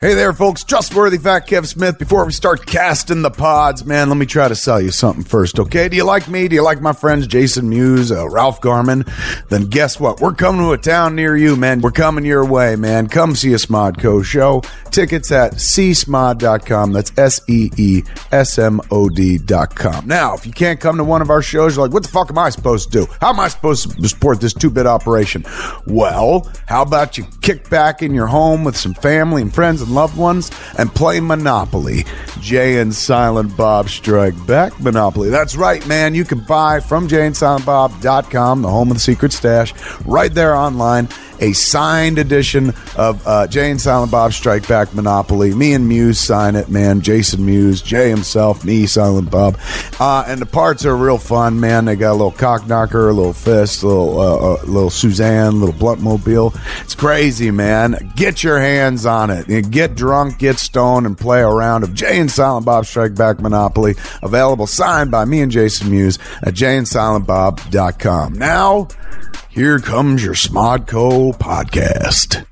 Hey there, folks. Trustworthy Fat Kev Smith. Before we start casting the pods, man, let me try to sell you something first, okay? Do you like me? Do you like my friends Jason Mewes, uh, Ralph Garman? Then guess what? We're coming to a town near you, man. We're coming your way, man. Come see a Smodco show. Tickets at seesmod.com. That's S E E S M O D.com. Now, if you can't come to one of our shows, you're like, what the fuck am I supposed to do? How am I supposed to support this two bit operation? Well, how about you kick back in your home with some family and friends and loved ones and play Monopoly? Jay and Silent Bob Strike Back Monopoly. That's right, man. You can buy from jayandsilentbob.com, the home of the secret stash, right there online a signed edition of uh, Jay and Silent Bob Strike Back Monopoly. Me and Mewes sign it, man. Jason Mewes, Jay himself, me, Silent Bob. Uh, and the parts are real fun, man. They got a little cock knocker, a little fist, a little, uh, uh, little Suzanne, a little blunt mobile. It's crazy, man. Get your hands on it. You Get drunk, get stoned, and play a round of Jay and Silent Bob Strike Back Monopoly. Available signed by me and Jason Mewes at jayandsilentbob.com. Now, here comes your Smodco podcast.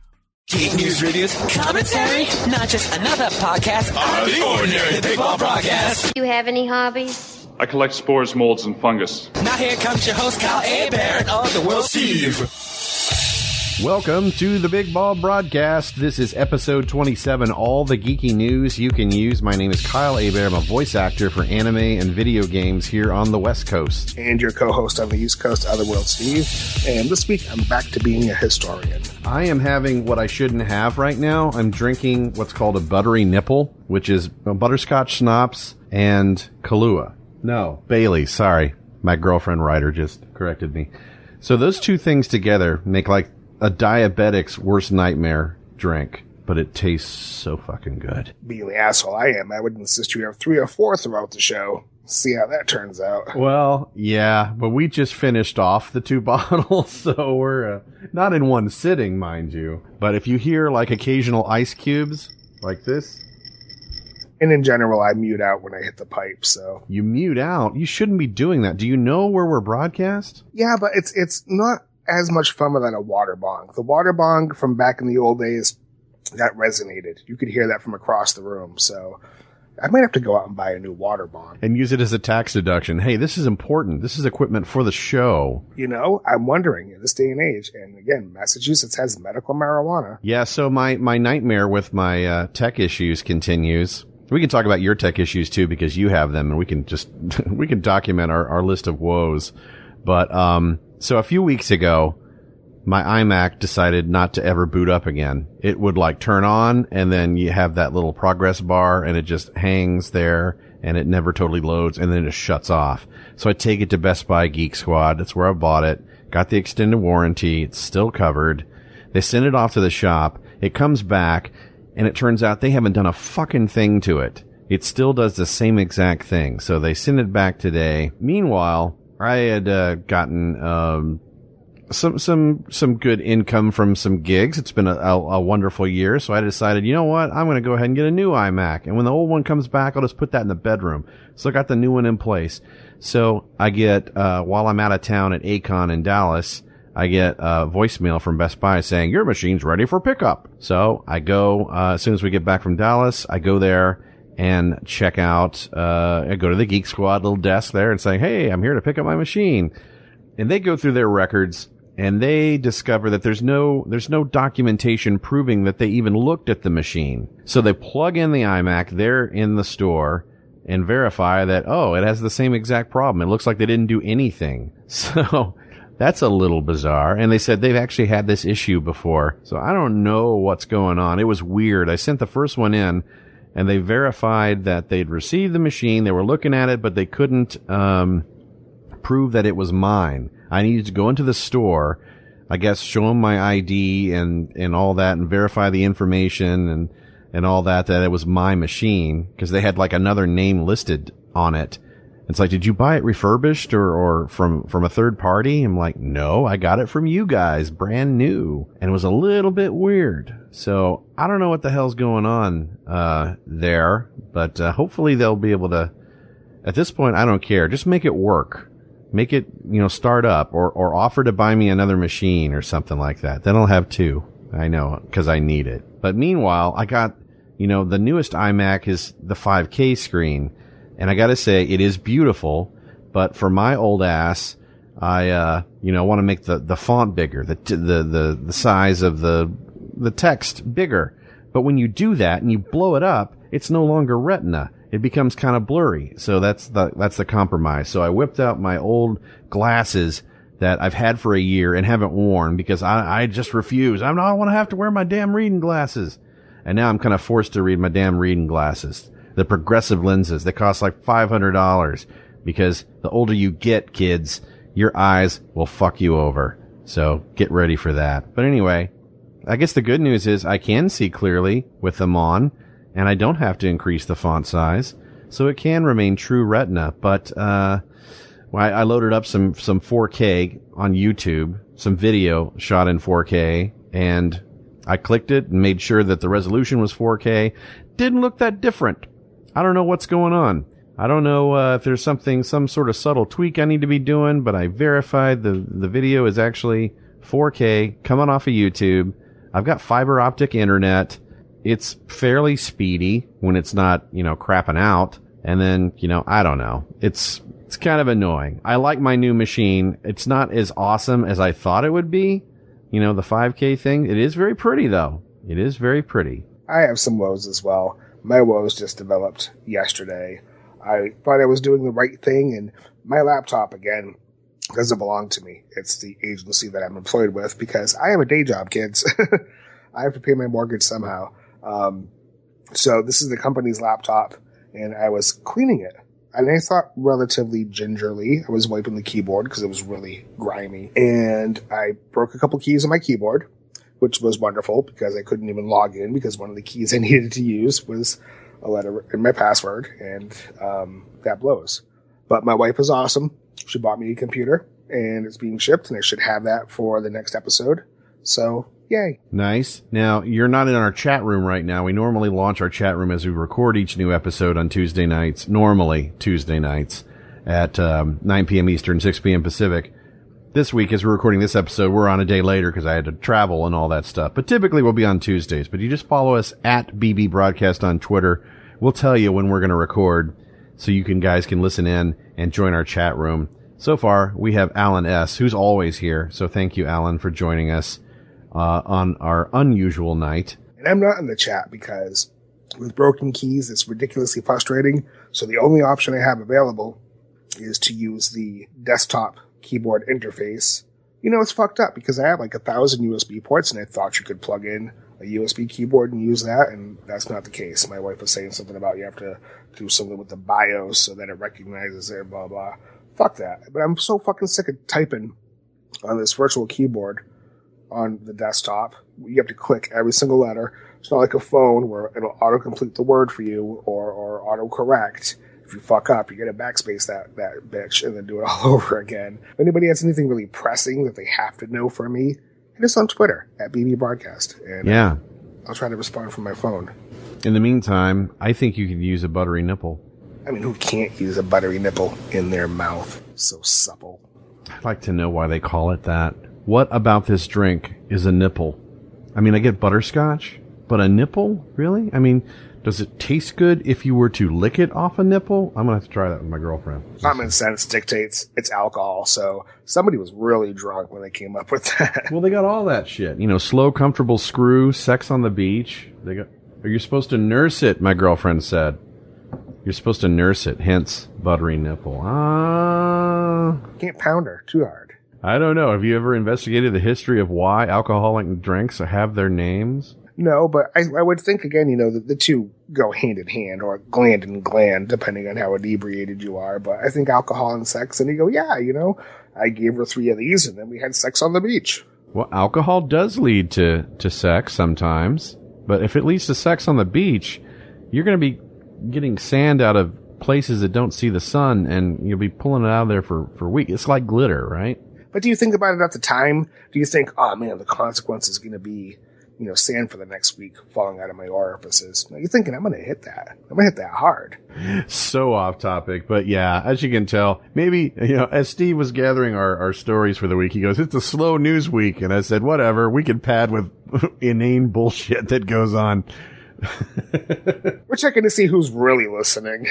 Geek News Reviews, commentary, not just another podcast on the ordinary Big Ball broadcast. Do you have any hobbies? I collect spores, molds, and fungus. Now here comes your host, Kyle Hebert of the World Steve. Welcome to the Big Ball Broadcast. This is episode 27, all the geeky news you can use. My name is Kyle Hebert. I'm a voice actor for anime and video games here on the West Coast. and your co-host on the East Coast, Otherworld Steve. And this week, I'm back to being a historian. I am having what I shouldn't have right now. I'm drinking what's called a buttery nipple, which is butterscotch schnapps and Kahlua. No, Bailey, sorry. My girlfriend Ryder just corrected me. So those two things together make like a diabetic's worst nightmare drink, but it tastes so fucking good. Being the asshole I am, I would insist you have three or four throughout the show. See how that turns out. Well, yeah, but we just finished off the two bottles, so we're uh, not in one sitting, mind you. But if you hear like occasional ice cubes like this, And in general, I mute out when I hit the pipe. So you mute out. You shouldn't be doing that. Do you know where we're broadcast? yeah, but it's it's not as much fun than a water bong. The water bong from back in the old days that resonated. You could hear that from across the room. So I might have to go out and buy a new water bong. And use it as a tax deduction. Hey, this is important. This is equipment for the show. You know, I'm wondering in this day and age. And again, Massachusetts has medical marijuana. Yeah, so my, my nightmare with my uh, tech issues continues. We can talk about your tech issues too because you have them and we can just, we can document our, our list of woes. But, um, so a few weeks ago, my iMac decided not to ever boot up again. It would like turn on and then you have that little progress bar and it just hangs there and it never totally loads and then it just shuts off. So I take it to Best Buy Geek Squad. That's where I bought it. Got the extended warranty. It's still covered. They send it off to the shop. It comes back and it turns out they haven't done a fucking thing to it. It still does the same exact thing. So they send it back today. Meanwhile, I had uh, gotten um, some some some good income from some gigs. It's been a, a, a wonderful year, so I decided, you know what, I'm going to go ahead and get a new iMac. And when the old one comes back, I'll just put that in the bedroom. So I got the new one in place. So I get uh, while I'm out of town at A-Kon in Dallas. I get a voicemail from Best Buy saying your machine's ready for pickup. So I go uh, as soon as we get back from Dallas. I go there and check out. Uh, go to the Geek Squad little desk there and say, "Hey, I'm here to pick up my machine." And they go through their records and they discover that there's no there's no documentation proving that they even looked at the machine. So they plug in the iMac there in the store and verify that oh, it has the same exact problem. It looks like they didn't do anything. So that's a little bizarre. And they said they've actually had this issue before. So I don't know what's going on. It was weird. I sent the first one in and they verified that they'd received the machine. They were looking at it, but they couldn't, um, prove that it was mine. I needed to go into the store, I guess, show them my ID and, and all that and verify the information and, and all that, that it was my machine because they had like another name listed on it. It's like, did you buy it refurbished or, or from, from a third party? I'm like, no, I got it from you guys, brand new. And it was a little bit weird. So I don't know what the hell's going on, uh, there, but, uh, hopefully they'll be able to, at this point, I don't care. Just make it work. Make it, you know, start up or, or offer to buy me another machine or something like that. Then I'll have two. I know, cause I need it. But meanwhile, I got you know, the newest iMac is the 5K screen. And I gotta say, it is beautiful, but for my old ass, I, uh, you know, want to make the, the font bigger, the, the, the, the size of the, the text bigger. But when you do that and you blow it up, it's no longer retina. It becomes kind of blurry. So that's the, that's the compromise. So I whipped out my old glasses that I've had for a year and haven't worn because I, I just refuse. I don't want to have to wear my damn reading glasses. And now I'm kind of forced to read my damn reading glasses. The progressive lenses that cost like $500 because the older you get, kids, your eyes will fuck you over. So get ready for that. But anyway, I guess the good news is I can see clearly with them on and I don't have to increase the font size. So it can remain true retina, but, uh, I loaded up some, some 4K on YouTube, some video shot in 4K and I clicked it and made sure that the resolution was 4K. Didn't look that different. I don't know what's going on. I don't know uh, if there's something, some sort of subtle tweak I need to be doing, but I verified the the video is actually 4K coming off of YouTube. I've got fiber optic internet. It's fairly speedy when it's not, you know, crapping out. And then, you know, I don't know. It's it's kind of annoying. I like my new machine. It's not as awesome as I thought it would be. You know, the 5K thing. It is very pretty though. It is very pretty. I have some woes as well. My woes just developed yesterday. I thought I was doing the right thing, and my laptop again doesn't belong to me. It's the agency that I'm employed with because I have a day job, kids. I have to pay my mortgage somehow. Um, so this is the company's laptop, and I was cleaning it. And I thought relatively gingerly. I was wiping the keyboard because it was really grimy. And I broke a couple keys on my keyboard, which was wonderful because I couldn't even log in because one of the keys I needed to use was a letter in my password, and um, that blows. But my wife is awesome. She bought me a computer, and it's being shipped, and I should have that for the next episode. So, yay. Nice. Now, you're not in our chat room right now. We normally launch our chat room as we record each new episode on Tuesday nights, normally Tuesday nights at um, 9 p.m. Eastern, 6 p.m. Pacific. This week, as we're recording this episode, we're on a day later because I had to travel and all that stuff. But typically, we'll be on Tuesdays. But you just follow us at BB Broadcast on Twitter. We'll tell you when we're going to record so you can guys can listen in and join our chat room. So far, we have Alan S., who's always here. So thank you, Alan, for joining us uh, on our unusual night. And I'm not in the chat because with broken keys, it's ridiculously frustrating. So the only option I have available is to use the desktop keyboard interface. You know, it's fucked up because I have like a thousand USB ports and I thought you could plug in a USB keyboard and use that, and that's not the case. My wife was saying something about you have to do something with the BIOS so that it recognizes it, blah, blah. Fuck that. But I'm so fucking sick of typing on this virtual keyboard on the desktop. You have to click every single letter. It's not like a phone where it'll autocomplete the word for you or, or autocorrect. If you fuck up, you get a backspace that, that bitch and then do it all over again. If anybody has anything really pressing that they have to know from me, hit us on Twitter at BB Broadcast. And Yeah. Uh, I'll try to respond from my phone. In the meantime, I think you could use a buttery nipple. I mean, who can't use a buttery nipple in their mouth? So supple. I'd like to know why they call it that. What about this drink is a nipple? I mean, I get butterscotch, but a nipple? Really? I mean, does it taste good if you were to lick it off a nipple? I'm gonna have to try that with my girlfriend. Common sense dictates it's alcohol, so somebody was really drunk when they came up with that. Well, they got all that shit. You know, slow, comfortable screw, sex on the beach. They got. Are you supposed to nurse it? My girlfriend said. You're supposed to nurse it, hence buttery nipple. Ah. Can't pound her too hard. I don't know. Have you ever investigated the history of why alcoholic drinks have their names? No, but I, I would think again, you know, that the two go hand in hand, or gland in gland, depending on how inebriated you are. But I think alcohol and sex, and you go, yeah, you know, I gave her three of these, and then we had sex on the beach. Well, alcohol does lead to, to sex sometimes, but if it leads to sex on the beach, you're going to be getting sand out of places that don't see the sun and you'll be pulling it out of there for, for weeks. It's like glitter, right? But do you think about it at the time? Do you think, oh man, the consequence is going to be, you know, sand for the next week falling out of my orifices? No, you're thinking, I'm going to hit that. I'm going to hit that hard. So off topic, but yeah, as you can tell, maybe, you know, as Steve was gathering our, our stories for the week, he goes, it's a slow news week. And I said, whatever, we can pad with inane bullshit that goes on. We're checking to see who's really listening.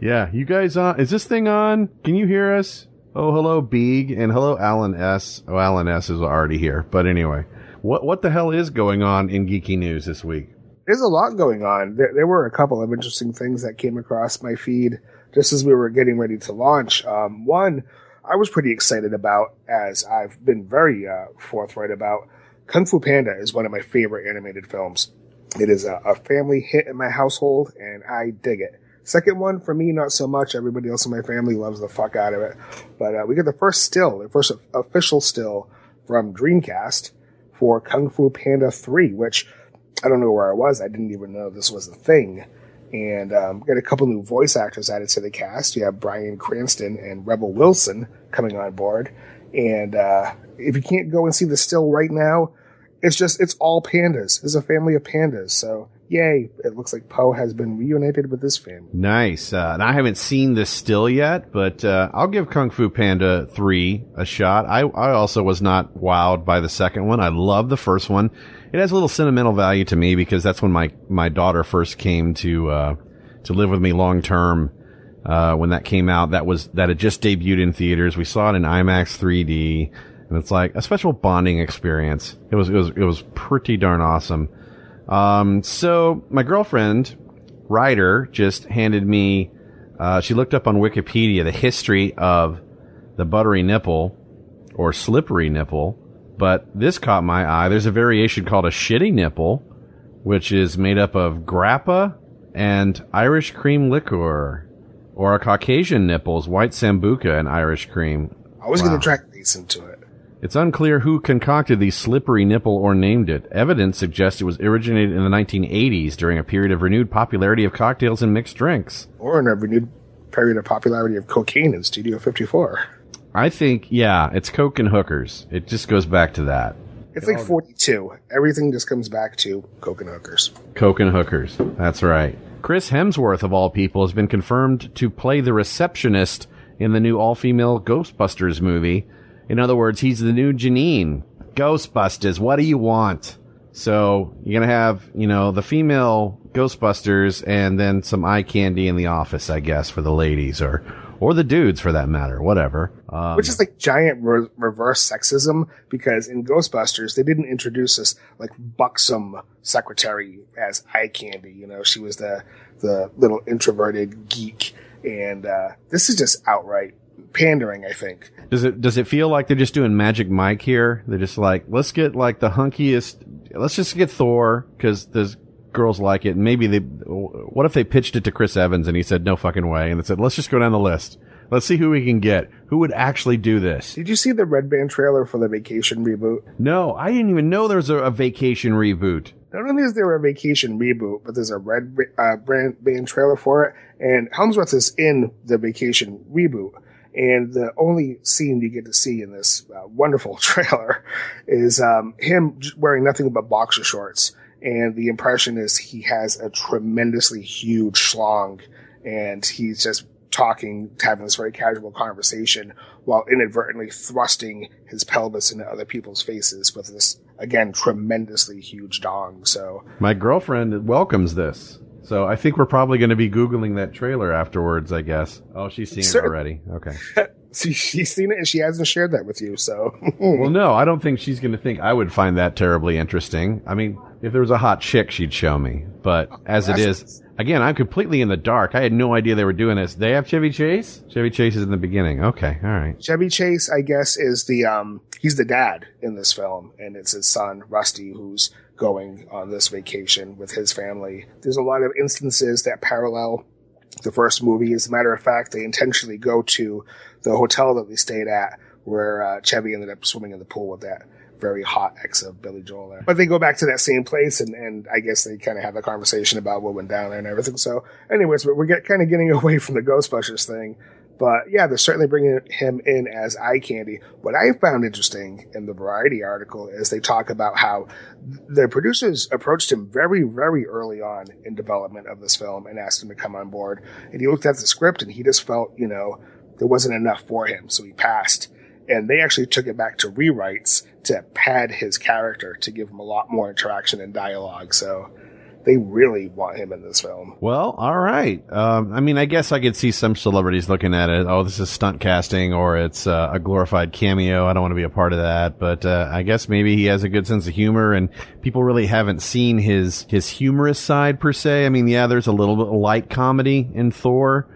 Yeah, you guys on? Is this thing on? Can you hear us? Oh, hello, Beeg, and hello, Alan S. Oh, Alan S. is already here. But anyway, what what the hell is going on in geeky news this week? There's a lot going on. There, there were a couple of interesting things that came across my feed just as we were getting ready to launch. Um, one, I was pretty excited about, as I've been very uh, forthright about. Kung Fu Panda is one of my favorite animated films. It is a, a family hit in my household, and I dig it. Second one for me, not so much. Everybody else in my family loves the fuck out of it. But uh, we get the first still, the first official still from Dreamcast for Kung Fu Panda 3, which I don't know where I was. I didn't even know this was a thing. And um, got a couple new voice actors added to the cast. You have Bryan Cranston and Rebel Wilson coming on board. And uh, if you can't go and see the still right now, it's just it's all pandas. It's a family of pandas. So yay! It looks like Po has been reunited with his family. Nice. Uh, and I haven't seen this still yet, but uh, I'll give Kung Fu Panda three a shot. I I also was not wowed by the second one. I love the first one. It has a little sentimental value to me because that's when my my daughter first came to uh, to live with me long term. Uh, when that came out, that was that had just debuted in theaters. We saw it in IMAX 3D and it's like a special bonding experience. It was it was it was pretty darn awesome. Um, so my girlfriend Ryder just handed me. Uh, she looked up on Wikipedia the history of the buttery nipple or slippery nipple, but this caught my eye. There's a variation called a shitty nipple, which is made up of grappa and Irish cream liqueur, or a Caucasian nipples, white sambuca, and Irish cream. I was Wow. going to track these into it. It's unclear who concocted the slippery nipple or named it. Evidence suggests it was originated in the 1980s during a period of renewed popularity of cocktails and mixed drinks. Or in a renewed period of popularity of cocaine in Studio 54. I think, yeah, it's coke and hookers. It just goes back to that. It's like 42. Everything just comes back to coke and hookers. Coke and hookers. That's right. Chris Hemsworth, of all people, has been confirmed to play the receptionist in the new all-female Ghostbusters movie. In other words, he's the new Janine. Ghostbusters, what do you want? So you're gonna have, you know, the female Ghostbusters and then some eye candy in the office, I guess, for the ladies or or the dudes for that matter, whatever. Um, Which is like giant re- reverse sexism because in Ghostbusters, they didn't introduce this like buxom secretary as eye candy. You know, she was the, the little introverted geek. And, uh, this is just outright pandering, I think. Does it does it feel like they're just doing Magic Mike here? They're just like, let's get like the hunkiest. Let's just get Thor because there's girls like it. And maybe they. What if they pitched it to Chris Evans and he said no fucking way, and they said let's just go down the list. Let's see who we can get. Who would actually do this? Did you see the Red Band trailer for the Vacation reboot? No, I didn't even know there was a, a vacation reboot. Not only is there a Vacation reboot, but there's a Red uh, Band, Band trailer for it, and Hemsworth is in the Vacation reboot. And the only scene you get to see in this uh, wonderful trailer is um, him wearing nothing but boxer shorts. And the impression is he has a tremendously huge schlong, and he's just talking, having this very casual conversation while inadvertently thrusting his pelvis into other people's faces with this, again, tremendously huge dong. So, My girlfriend welcomes this. So I think we're probably going to be Googling that trailer afterwards, I guess. Oh, she's seen it already. Okay. see, she's seen it and she hasn't shared that with you. So, Well, no, I don't think she's going to think I would find that terribly interesting. I mean, if there was a hot chick, she'd show me. But as it is, again, I'm completely in the dark. I had no idea they were doing this. They have Chevy Chase? Chevy Chase is in the beginning. Okay, all right. Chevy Chase, I guess, is the, um, he's the dad in this film and it's his son, Rusty, who's going on this vacation with his family. There's a lot of instances that parallel the first movie. As a matter of fact, they intentionally go to the hotel that they stayed at where uh, Chevy ended up swimming in the pool with that very hot ex of Billy Joel there. But they go back to that same place and, and I guess they kind of have a conversation about what went down there and everything. So anyways, we're, we're get, kind of getting away from the Ghostbusters thing. But yeah, they're certainly bringing him in as eye candy. What I found interesting in the Variety article is they talk about how the producers approached him very, very early on in development of this film and asked him to come on board. And he looked at the script and he just felt, you know, there wasn't enough for him, so he passed. And they actually took it back to rewrites to pad his character to give him a lot more interaction and dialogue. So they really want him in this film. Well, all right. Um, I mean, I guess I could see some celebrities looking at it. Oh, this is stunt casting, or it's uh, a glorified cameo. I don't want to be a part of that. But uh, I guess maybe he has a good sense of humor, and people really haven't seen his his humorous side per se. I mean, yeah, there's a little bit of light comedy in Thor,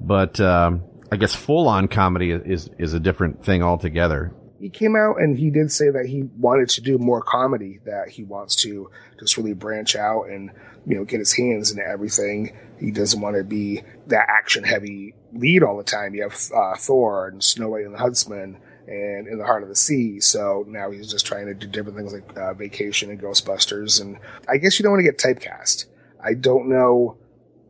but um, I guess full on comedy is is a different thing altogether he came out and he did say that he wanted to do more comedy, that he wants to just really branch out and, you know, get his hands into everything. He doesn't want to be that action heavy lead all the time. You have uh, Thor and Snow White and the Huntsman and In the Heart of the Sea. So now he's just trying to do different things like uh, Vacation and Ghostbusters. And I guess you don't want to get typecast. I don't know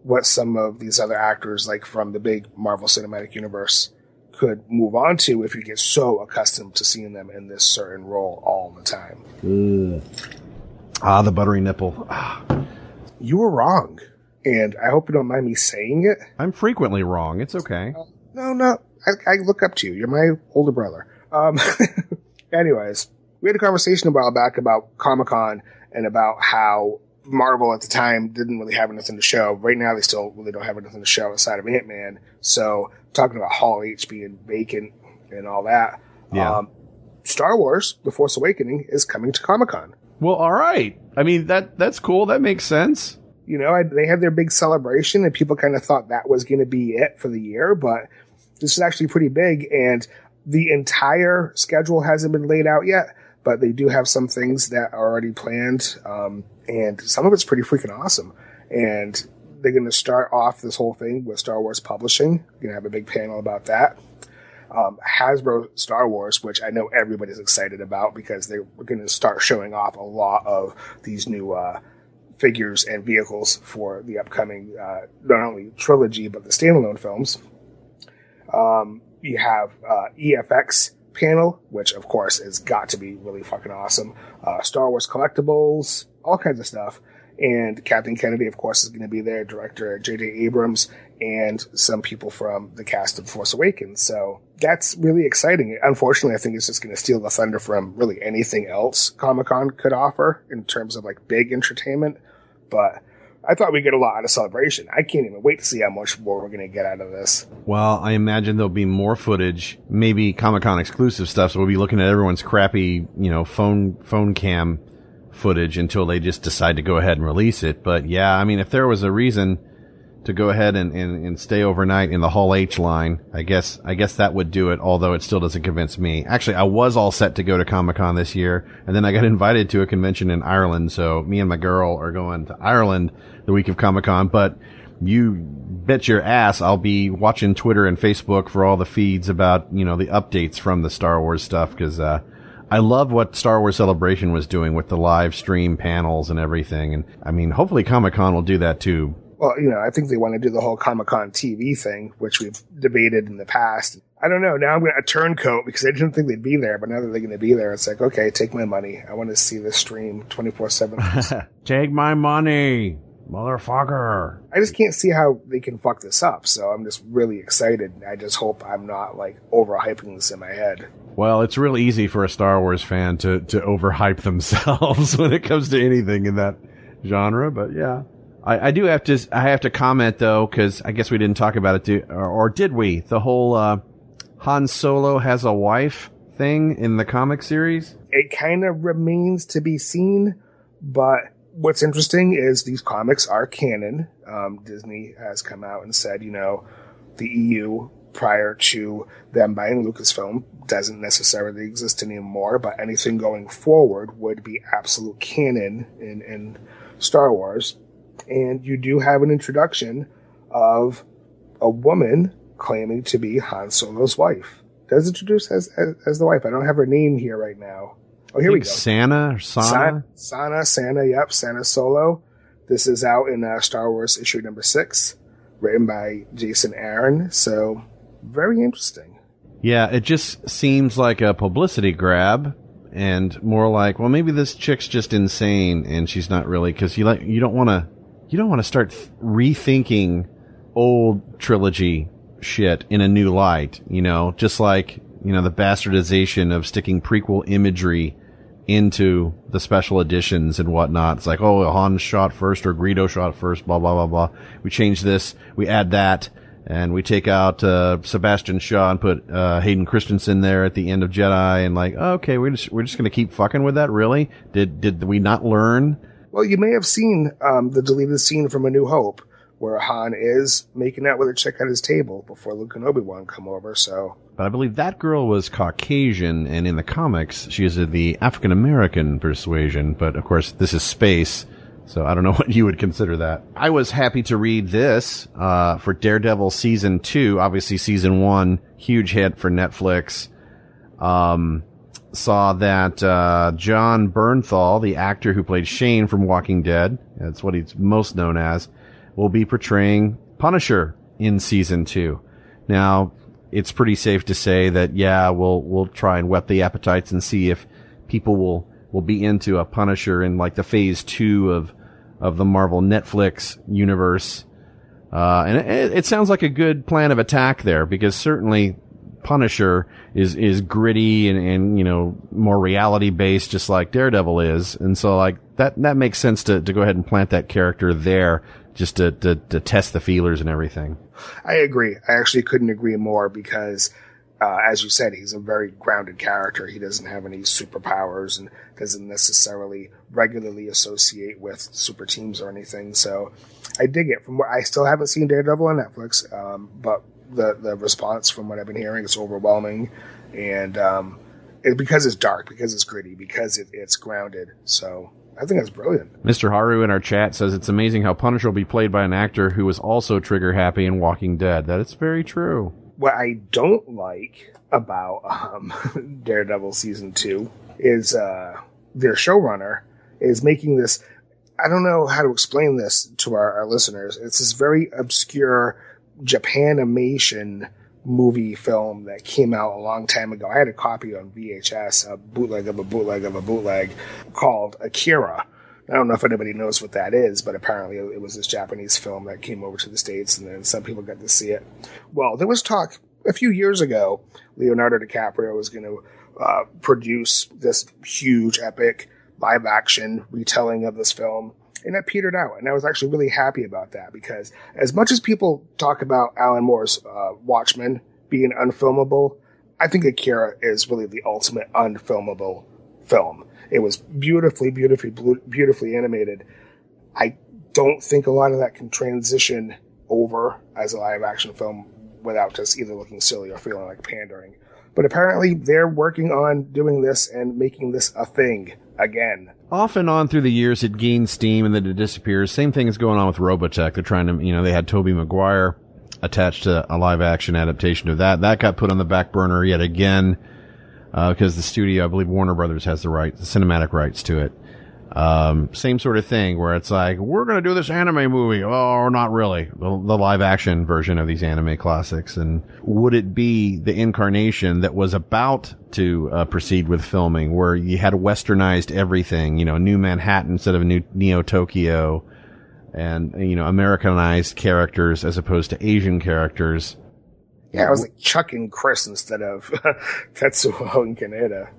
what some of these other actors, like from the big Marvel Cinematic Universe, could move on to if you get so accustomed to seeing them in this certain role all the time. Ugh. Ah, the buttery nipple. Ah. You were wrong, and I hope you don't mind me saying it. I'm frequently wrong. It's okay. No, no, I, I look up to you. You're my older brother. Um, anyways, we had a conversation a while back about Comic Con and about how Marvel at the time didn't really have anything to show. Right now, they still really don't have anything to show outside of Ant Man. So, talking about Hall H being vacant and all that. Yeah. Um, Star Wars: The Force Awakening is coming to Comic Con. Well, all right. I mean that that's cool. That makes sense. You know, I, they had their big celebration, and people kind of thought that was going to be it for the year. But this is actually pretty big, and the entire schedule hasn't been laid out yet. But they do have some things that are already planned. Um, and some of it's pretty freaking awesome. And they're going to start off this whole thing with Star Wars publishing. We're going to have a big panel about that. Um, Hasbro Star Wars, which I know everybody's excited about because they're going to start showing off a lot of these new uh, figures and vehicles for the upcoming uh, not only trilogy but the standalone films. Um, you have uh, EFX panel, which of course has got to be really fucking awesome. Uh, Star Wars collectibles, all kinds of stuff. And Kathleen Kennedy, of course, is going to be there, director J.J. Abrams, and some people from the cast of Force Awakens. So that's really exciting. Unfortunately, I think it's just going to steal the thunder from really anything else Comic Con could offer in terms of like big entertainment. But I thought we'd get a lot out of celebration. I can't even wait to see how much more we're going to get out of this. Well, I imagine there'll be more footage, maybe Comic Con exclusive stuff. So we'll be looking at everyone's crappy, you know, phone phone cam footage until they just decide to go ahead and release it. But yeah, I mean, if there was a reason to go ahead and, and, and stay overnight in the Hall H line, I guess, I guess that would do it, although it still doesn't convince me. Actually, I was all set to go to Comic Con this year, and then I got invited to a convention in Ireland, so me and my girl are going to Ireland the week of Comic Con, but you bet your ass I'll be watching Twitter and Facebook for all the feeds about, you know, the updates from the Star Wars stuff, cause, uh, I love what Star Wars Celebration was doing with the live stream panels and everything. And I mean, hopefully Comic Con will do that too. Well, you know, I think they want to do the whole Comic Con TV thing, which we've debated in the past. I don't know. Now I'm going to turncoat because I didn't think they'd be there, but now that they're going to be there, it's like, okay, take my money. I want to see this stream 24 7. Take my money, motherfucker. I just can't see how they can fuck this up. So I'm just really excited. I just hope I'm not like overhyping this in my head. Well, it's real easy for a Star Wars fan to, to overhype themselves when it comes to anything in that genre, but yeah. I, I do have to, I have to comment though, cause I guess we didn't talk about it, do, or, or did we? The whole, uh, Han Solo has a wife thing in the comic series? It kind of remains to be seen, but what's interesting is these comics are canon. Um, Disney has come out and said, you know, the EU prior to them buying Lucasfilm doesn't necessarily exist anymore, but anything going forward would be absolute canon in, in Star Wars. And you do have an introduction of a woman claiming to be Han Solo's wife. Does introduce as, as, as the wife. I don't have her name here right now. Oh, here we go. Santa or Sana? Sana, Sana, yep, Santa Solo. This is out in uh, Star Wars issue number six, written by Jason Aaron. So, very interesting. Yeah, it just seems like a publicity grab and more like, well, maybe this chick's just insane and she's not really, cause you like, you don't want to, you don't want to start th- rethinking old trilogy shit in a new light, you know, just like, you know, the bastardization of sticking prequel imagery into the special editions and whatnot. It's like, oh, Han shot first or Greedo shot first, blah, blah, blah, blah. We change this, we add that, and we take out, uh, Sebastian Shaw and put, uh, Hayden Christensen there at the end of Jedi and like, okay, we're just, we're just gonna keep fucking with that, really? Did, did we not learn? Well, you may have seen um, the deleted scene from A New Hope where Han is making out with a chick at his table before Luke and Obi Wan come over. So, but I believe that girl was Caucasian, and in the comics, she is of the African American persuasion. But of course, this is space, so I don't know what you would consider that. I was happy to read this uh, for Daredevil season two. Obviously, season one, huge hit for Netflix. Um, saw that uh, Jon Bernthal, the actor who played Shane from Walking Dead, that's what he's most known as will be portraying Punisher in season two. Now, it's pretty safe to say that yeah, we'll we'll try and whet the appetites and see if people will will be into a Punisher in like the phase two of of the Marvel Netflix universe. Uh, and it, it sounds like a good plan of attack there because certainly Punisher is is gritty and, and you know more reality based, just like Daredevil is, and so like that that makes sense to to go ahead and plant that character there just to, to, to test the feelers and everything. I agree. I actually couldn't agree more because, uh, as you said, he's a very grounded character. He doesn't have any superpowers and doesn't necessarily regularly associate with super teams or anything. So I dig it. From what I still haven't seen Daredevil on Netflix, um, but the the response from what I've been hearing is overwhelming, and um, it, because it's dark, because it's gritty, because it, it's grounded. So I think that's brilliant. Mr. Haru in our chat says it's amazing how Punisher will be played by an actor who was also trigger happy in Walking Dead. That is very true. What I don't like about um, Daredevil season two is uh, their showrunner is making this. I don't know how to explain this to our, our listeners. It's this very obscure Japanimation movie film that came out a long time ago. I had a copy on VHS, a bootleg of a bootleg of a bootleg called Akira. I don't know if anybody knows what that is, but apparently it was this Japanese film that came over to the States and then some people got to see it. Well, there was talk a few years ago, Leonardo DiCaprio was going to uh, produce this huge epic live action retelling of this film and that petered out. And I was actually really happy about that because as much as people talk about Alan Moore's uh, Watchmen being unfilmable, I think Akira is really the ultimate unfilmable film. It was beautifully, beautifully, beautifully animated. I don't think a lot of that can transition over as a live action film without just either looking silly or feeling like pandering. But apparently they're working on doing this and making this a thing again. Off and on through the years, it gains steam and then it disappears. Same thing is going on with Robotech. They're trying to, you know, they had Tobey Maguire attached to a live action adaptation of that. That got put on the back burner yet again, uh, because the studio, I believe Warner Brothers has the right, the cinematic rights to it. Um, same sort of thing where it's like, we're going to do this anime movie. Oh, not really. The, the, live action version of these anime classics. And would it be the incarnation that was about to uh, proceed with filming where you had westernized everything, you know, new Manhattan instead of new Neo Tokyo and, you know, Americanized characters as opposed to Asian characters? Yeah, it was like Chuck and Chris instead of Tetsuo and Kaneda.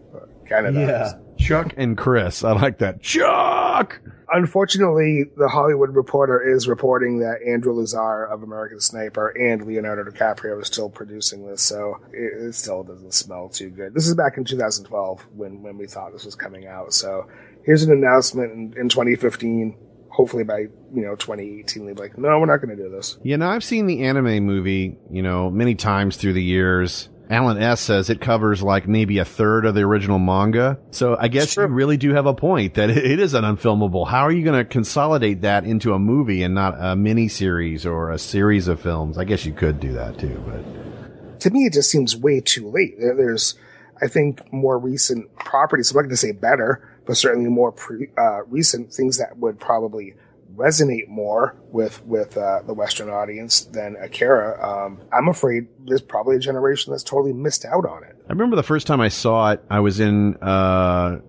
Canada. Yeah. Chuck and Chris. I like that. Chuck! Unfortunately, the Hollywood Reporter is reporting that Andrew Lazar of American Sniper and Leonardo DiCaprio are still producing this, so it, it still doesn't smell too good. This is back in 2012 when, when we thought this was coming out. So here's an announcement in, in 2015 hopefully by you know 2018 they'll be like no we're not going to do this you know i've seen the anime movie you know many times through the years Alan S says it covers like maybe a third of the original manga. So I guess you really do have a point that it is an unfilmable. How are you going to consolidate that into a movie and not a mini series or a series of films? I guess you could do that too, but to me, it just seems way too late. There's, I think, more recent properties. I'm not going to say better, but certainly more pre, uh, recent things that would probably resonate more with with uh, the Western audience than Akira. Um, I'm afraid there's probably a generation that's totally missed out on it. I remember the first time I saw it. I was in uh,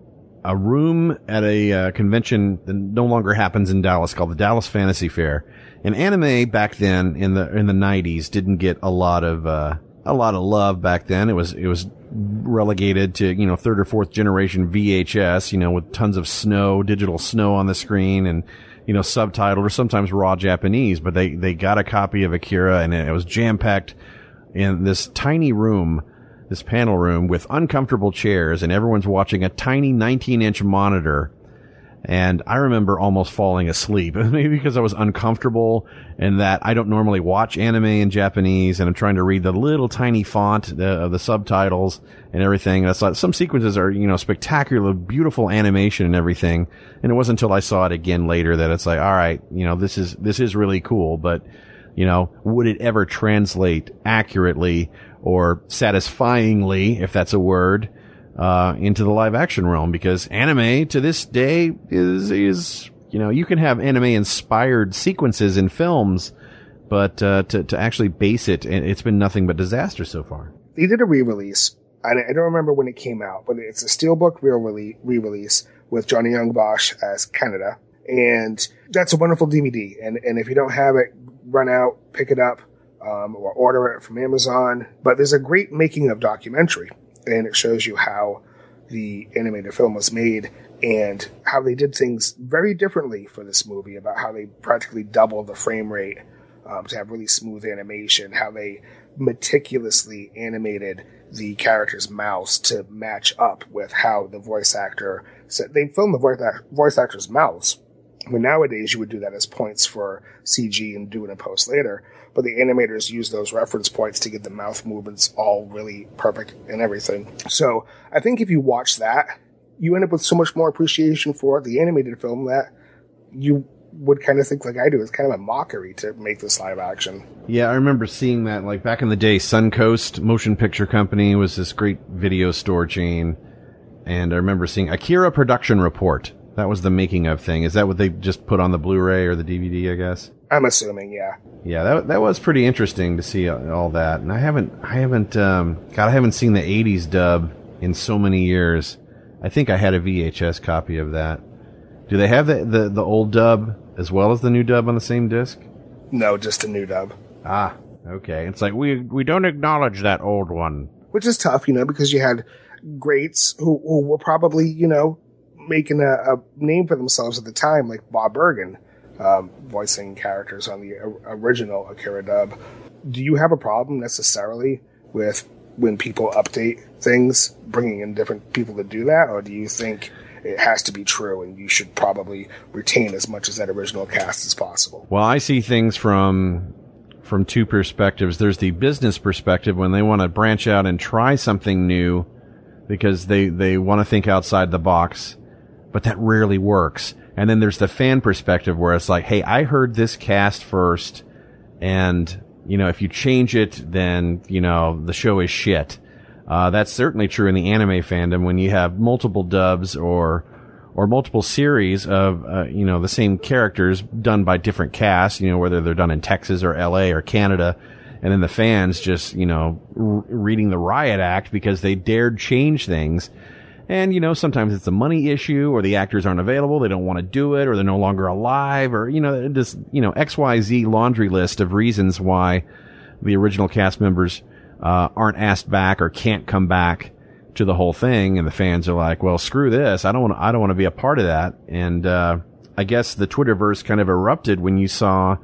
a room at a uh, convention that no longer happens in Dallas called the Dallas Fantasy Fair. And anime back then in the in the 90s didn't get a lot of uh, a lot of love back then. It was it was relegated to you know third or fourth generation VHS, you know, with tons of snow, digital snow on the screen, and you know subtitled or sometimes raw Japanese. But they they got a copy of Akira, and it was jam packed in this tiny room. This panel room with uncomfortable chairs and everyone's watching a tiny 19 inch monitor and I remember almost falling asleep, maybe because I was uncomfortable and that I don't normally watch anime in Japanese and I'm trying to read the little tiny font uh, of the, the, subtitles and everything. That's like, some sequences are, you know, spectacular, beautiful animation and everything. And it wasn't until I saw it again later that it's like, all right, you know, this is, this is really cool, but, you know, would it ever translate accurately or satisfyingly, if that's a word, uh, into the live action realm because anime to this day is is you know you can have anime inspired sequences in films, but uh, to to actually base it, it's been nothing but disaster so far. They did a re-release. I, I don't remember when it came out, but it's a steelbook re-release with Johnny Yong Bosch as Kaneda, and that's a wonderful DVD. And and if you don't have it, run out, pick it up. Um, or order it from Amazon. But there's a great making of documentary and it shows you how the animated film was made and how they did things very differently for this movie about how they practically doubled the frame rate um, to have really smooth animation, how they meticulously animated the character's mouths to match up with how the voice actor said they filmed the voice, voice actor's mouths. Mean, nowadays you would do that as points for CG and do it in post later but the animators use those reference points to get the mouth movements all really perfect and everything. So I think if you watch that, you end up with so much more appreciation for the animated film that you would kind of think like I do. It's kind of a mockery to make this live action. Yeah, I remember seeing that like back in the day. Suncoast Motion Picture Company was this great video store chain, and I remember seeing Akira Production Report. That was the making of thing. Is that what they just put on the Blu-ray or the DVD? I guess. I'm assuming, yeah. Yeah, that that was pretty interesting to see all that. And I haven't, I haven't, um, God, I haven't seen the '80s dub in so many years. I think I had a VHS copy of that. Do they have the the, the old dub as well as the new dub on the same disc? No, just the new dub. Ah, okay. It's like we we don't acknowledge that old one, which is tough, you know, because you had greats who, who were probably, you know, making a, a name for themselves at the time, like Bob Bergen um, voicing characters on the original Akira dub. Do you have a problem necessarily with when people update things, bringing in different people to do that, or do you think it has to be true and you should probably retain as much as that original cast as possible? Well, I see things from from two perspectives. There's the business perspective when they want to branch out and try something new because they they want to think outside the box, but that rarely works. And then there's the fan perspective where it's like, hey, I heard this cast first, and you know, if you change it, then you know the show is shit. Uh, that's certainly true in the anime fandom when you have multiple dubs or or multiple series of uh, you know the same characters done by different casts. You know, whether they're done in Texas or L.A. or Canada. And then the fans just, you know, r- reading the riot act because they dared change things and, you know, sometimes it's a money issue or the actors aren't available. They don't want to do it or they're no longer alive or, you know, just, you know, XYZ laundry list of reasons why the original cast members, uh, aren't asked back or can't come back to the whole thing. And the fans are like, well, screw this. I don't want to, I don't want to be a part of that. And, uh, I guess the Twitterverse kind of erupted when you saw,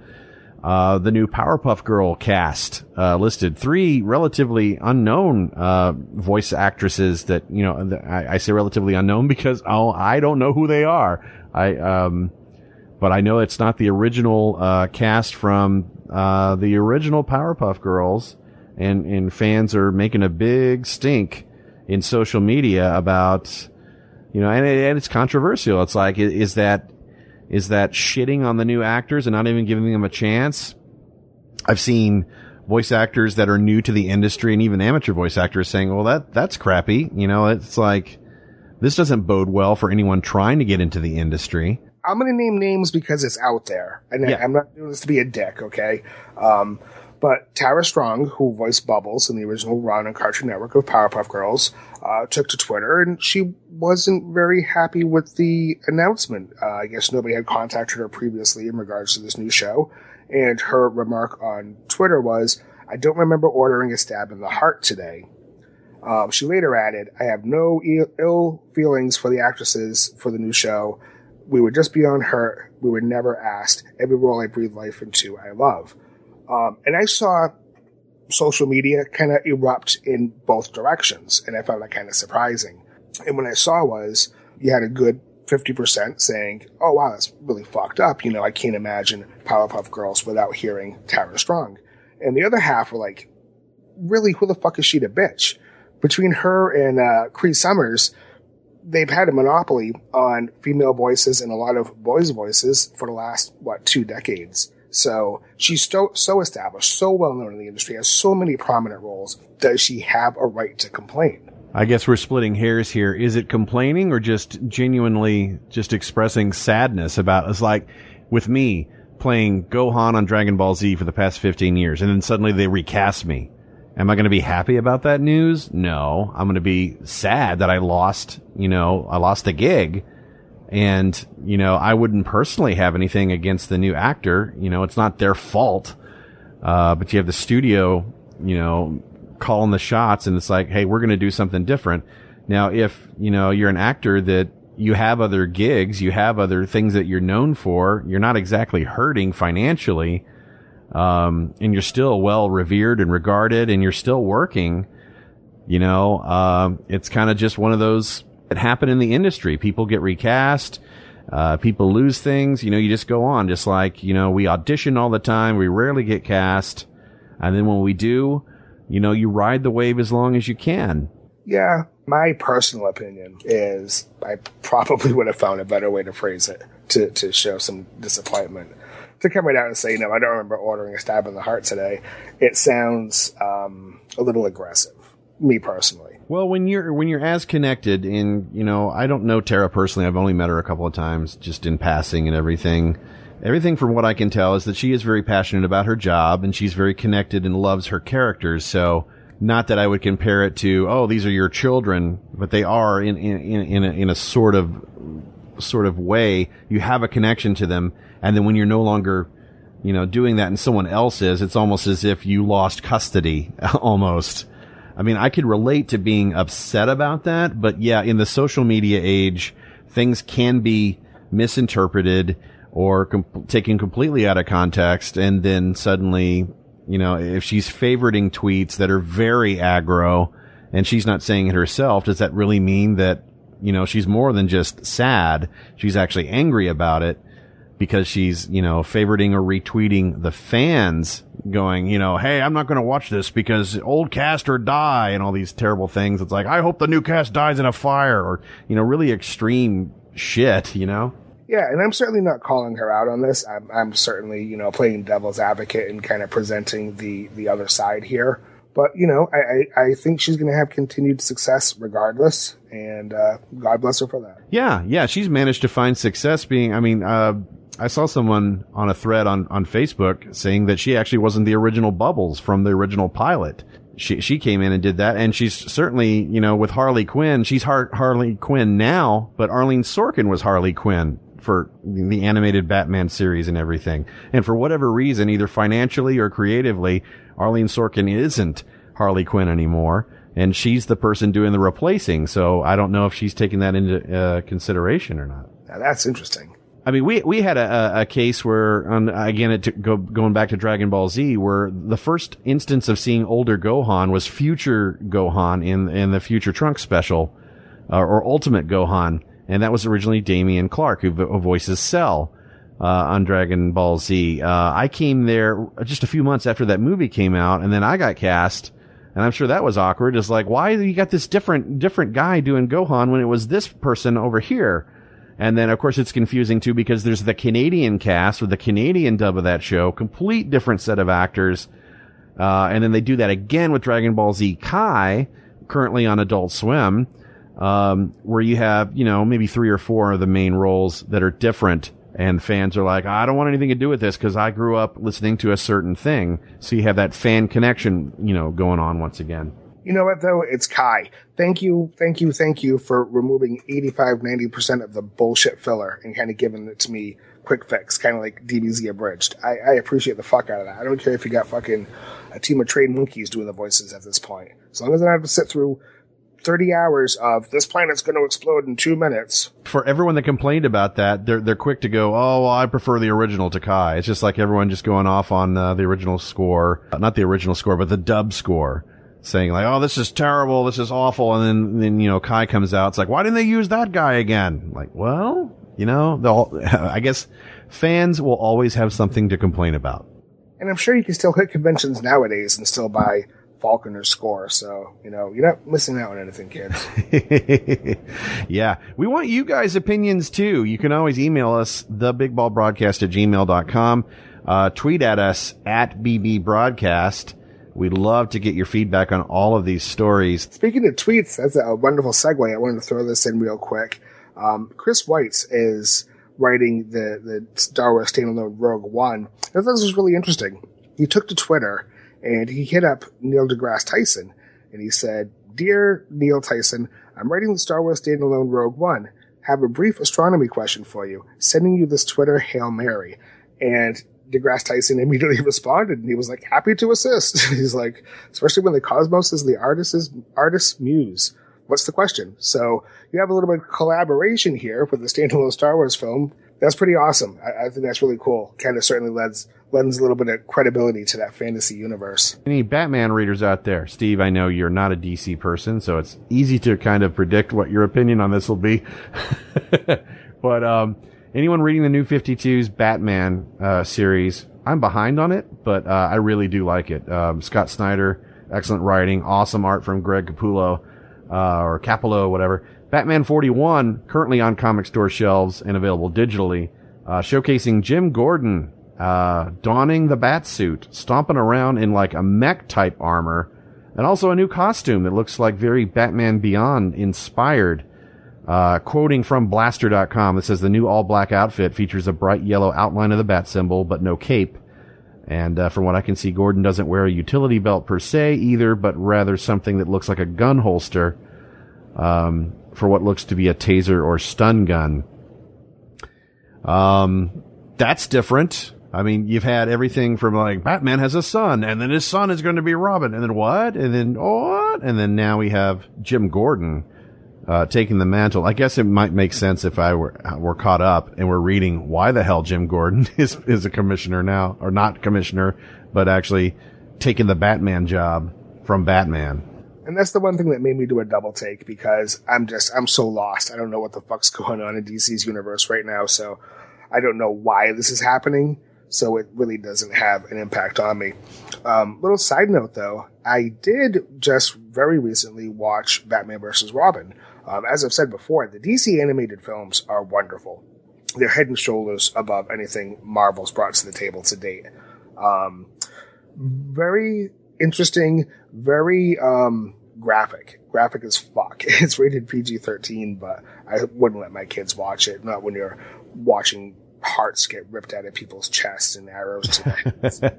uh, the new Powerpuff Girl cast uh, listed three relatively unknown uh, voice actresses that you know I, I, say relatively unknown because I'll, I don't know who they are. I um, but I know it's not the original uh, cast from uh, the original Powerpuff Girls, and and fans are making a big stink in social media about you know and, it, and it's controversial. It's like is that is that shitting on the new actors and not even giving them a chance. I've seen voice actors that are new to the industry and even amateur voice actors saying, well, that, that's crappy. You know, it's like, this doesn't bode well for anyone trying to get into the industry. I'm going to name names because it's out there. And yeah. I'm not doing this to be a dick, okay? Um, but Tara Strong, who voiced Bubbles in the original run on Cartoon Network of Powerpuff Girls, uh, took to Twitter and she wasn't very happy with the announcement. Uh, I guess nobody had contacted her previously in regards to this new show. And her remark on Twitter was, I don't remember ordering a stab in the heart today. Um, she later added, I have no Ill, feelings for the actresses for the new show. We were just beyond hurt. We were never asked. Every role I breathe life into, I love. Um, and I saw social media kind of erupt in both directions, and I found that kind of surprising. And what I saw was you had a good 50% saying, oh wow, that's really fucked up. You know, I can't imagine Powerpuff Girls without hearing Tara Strong. And the other half were like, really, who the fuck is she to bitch? Between her and uh, Cree Summers, they've had a monopoly on female voices and a lot of boys' voices for the last, what, two decades. So she's so, so established, so well known in the industry, has so many prominent roles. Does she have a right to complain? I guess we're splitting hairs here. Is it complaining or just genuinely just expressing sadness about it's like with me playing Gohan on Dragon Ball Z for the past 15 years and then suddenly they recast me. Am I going to be happy about that news? No. I'm going to be sad that I lost, you know, I lost the gig. And, you know, I wouldn't personally have anything against the new actor. You know, it's not their fault. Uh, but you have the studio, you know, calling the shots and it's like, hey, we're going to do something different. Now, if, you know, you're an actor that you have other gigs, you have other things that you're known for, you're not exactly hurting financially, um, and you're still well revered and regarded and you're still working, you know, uh, it's kind of just one of those that happen in the industry. People get recast. Uh, people lose things. You know, you just go on. Just like, you know, we audition all the time. We rarely get cast. And then when we do, you know, you ride the wave as long as you can. Yeah, my personal opinion is I probably would have found a better way to phrase it to, to show some disappointment. To come right out and say, no, I don't remember ordering a stab in the heart today, it sounds um, a little aggressive, me personally. Well, when you're when you're as connected, and you know, I don't know Tara personally. I've only met her a couple of times, just in passing and everything. Everything from what I can tell is that she is very passionate about her job, and she's very connected and loves her characters. So, not that I would compare it to, oh, these are your children, but they are in in in, in, a, in a sort of sort of way. You have a connection to them, and then when you're no longer you know, doing that and someone else is, it's almost as if you lost custody almost. I mean, I could relate to being upset about that, but yeah, in the social media age, things can be misinterpreted or com- taken completely out of context. And then suddenly, you know, if she's favoriting tweets that are very aggro and she's not saying it herself, does that really mean that, you know, she's more than just sad? She's actually angry about it because she's, you know, favoriting or retweeting the fans going, you know, hey, I'm not going to watch this because old cast or die and all these terrible things. It's like, I hope the new cast dies in a fire or, you know, really extreme shit, you know? Yeah, and I'm certainly not calling her out on this. I'm, I'm certainly, you know, playing devil's advocate and kind of presenting the, the other side here. But, you know, I, I, I think she's going to have continued success regardless. And uh, God bless her for that. Yeah, yeah. She's managed to find success being, I mean, uh, I saw someone on a thread on, on Facebook saying that she actually wasn't the original Bubbles from the original pilot. She, she came in and did that. And she's certainly, you know, with Harley Quinn, she's Har- Harley Quinn now, but Arlene Sorkin was Harley Quinn for the animated Batman series and everything. And for whatever reason, either financially or creatively, Arlene Sorkin isn't Harley Quinn anymore. And she's the person doing the replacing. So I don't know if she's taking that into uh, consideration or not. Now, that's interesting. I mean, we we had a, a case where, on, again, it go, going back to Dragon Ball Z, where the first instance of seeing older Gohan was future Gohan in in the Future Trunks special, uh, or Ultimate Gohan, and that was originally Dameon Clarke, who, voices Cell uh, on Dragon Ball Z. Uh, I came there just a few months after that movie came out, and then I got cast. And I'm sure that was awkward. It's like, why you got this different different guy doing Gohan when it was this person over here? And then, of course, it's confusing too because there's the Canadian cast or the Canadian dub of that show, complete different set of actors. Uh, and then they do that again with Dragon Ball Z Kai, currently on Adult Swim, um, where you have, you know, maybe three or four of the main roles that are different. And fans are like, I don't want anything to do with this because I grew up listening to a certain thing. So you have that fan connection, you know, going on once again. You know what though? It's Kai. Thank you, thank you, thank you for removing 85, 90% of the bullshit filler and kind of giving it to me quick fix, kind of like DBZ abridged. I, I appreciate the fuck out of that. I don't care if you got fucking a team of trained monkeys doing the voices at this point. As long as I don't have to sit through 30 hours of this planet's going to explode in two minutes. For everyone that complained about that, they're they're quick to go. Oh, well, I prefer the original to Kai. It's just like everyone just going off on uh, the original score, uh, not the original score, but the dub score, saying like, "Oh, this is terrible. This is awful." And then then you know Kai comes out. It's like, why didn't they use that guy again? Like, well, you know, they'll. I guess fans will always have something to complain about. And I'm sure you can still hit conventions nowadays and still buy Faulconer's score. So, you know, you're not missing out on anything, kids. yeah. We want you guys' opinions too. You can always email us, thebigballbroadcast at gmail.com. Uh, tweet at us at BB Broadcast. We'd love to get your feedback on all of these stories. Speaking of tweets, that's a wonderful segue. I wanted to throw this in real quick. Um, Chris Weitz is writing the, the Star Wars standalone Rogue One. I thought this was really interesting. He took to Twitter and he hit up Neil deGrasse Tyson and he said, Dear Neil Tyson, I'm writing the Star Wars standalone Rogue One. Have a brief astronomy question for you. Sending you this Twitter Hail Mary. And deGrasse Tyson immediately responded and he was like, happy to assist. He's like, especially when the cosmos is the artist's, artist's muse. What's the question? So you have a little bit of collaboration here with the standalone Star Wars film. That's pretty awesome. I, I think that's really cool. Kind of certainly lends lends a little bit of credibility to that fantasy universe. Any Batman readers out there? Steve, I know you're not a DC person, so it's easy to kind of predict what your opinion on this will be. but um, anyone reading the new 52's Batman uh, series, I'm behind on it, but uh, I really do like it. Um, Scott Snyder, excellent writing, awesome art from Greg Capullo, uh, or Capullo, whatever. Batman 41, currently on comic store shelves and available digitally, uh, showcasing Jim Gordon uh, donning the bat suit, stomping around in like a mech type armor, and also a new costume that looks like very Batman Beyond inspired. Uh, quoting from Blastr.com, it says the new all black outfit features a bright yellow outline of the bat symbol, but no cape. And uh, from what I can see, Gordon doesn't wear a utility belt per se either, but rather something that looks like a gun holster um, for what looks to be a taser or stun gun. Um, that's different. I mean, you've had everything from like Batman has a son, and then his son is going to be Robin, and then what, and then what, and then now we have Jim Gordon uh, taking the mantle. I guess it might make sense if I were were caught up and we're reading why the hell Jim Gordon is is a commissioner now, or not commissioner, but actually taking the Batman job from Batman. And that's the one thing that made me do a double take because I'm just I'm so lost. I don't know what the fuck's going on in DC's universe right now, so I don't know why this is happening so it really doesn't have an impact on me. Um, little side note though, I did just very recently watch Batman vs. Robin. Um, as I've said before, the DC animated films are wonderful. They're head and shoulders above anything Marvel's brought to the table to date. Um, very interesting, very um, graphic. Graphic as fuck. It's rated PG 13, but I wouldn't let my kids watch it. Not when you're watching hearts get ripped out of people's chests and arrows to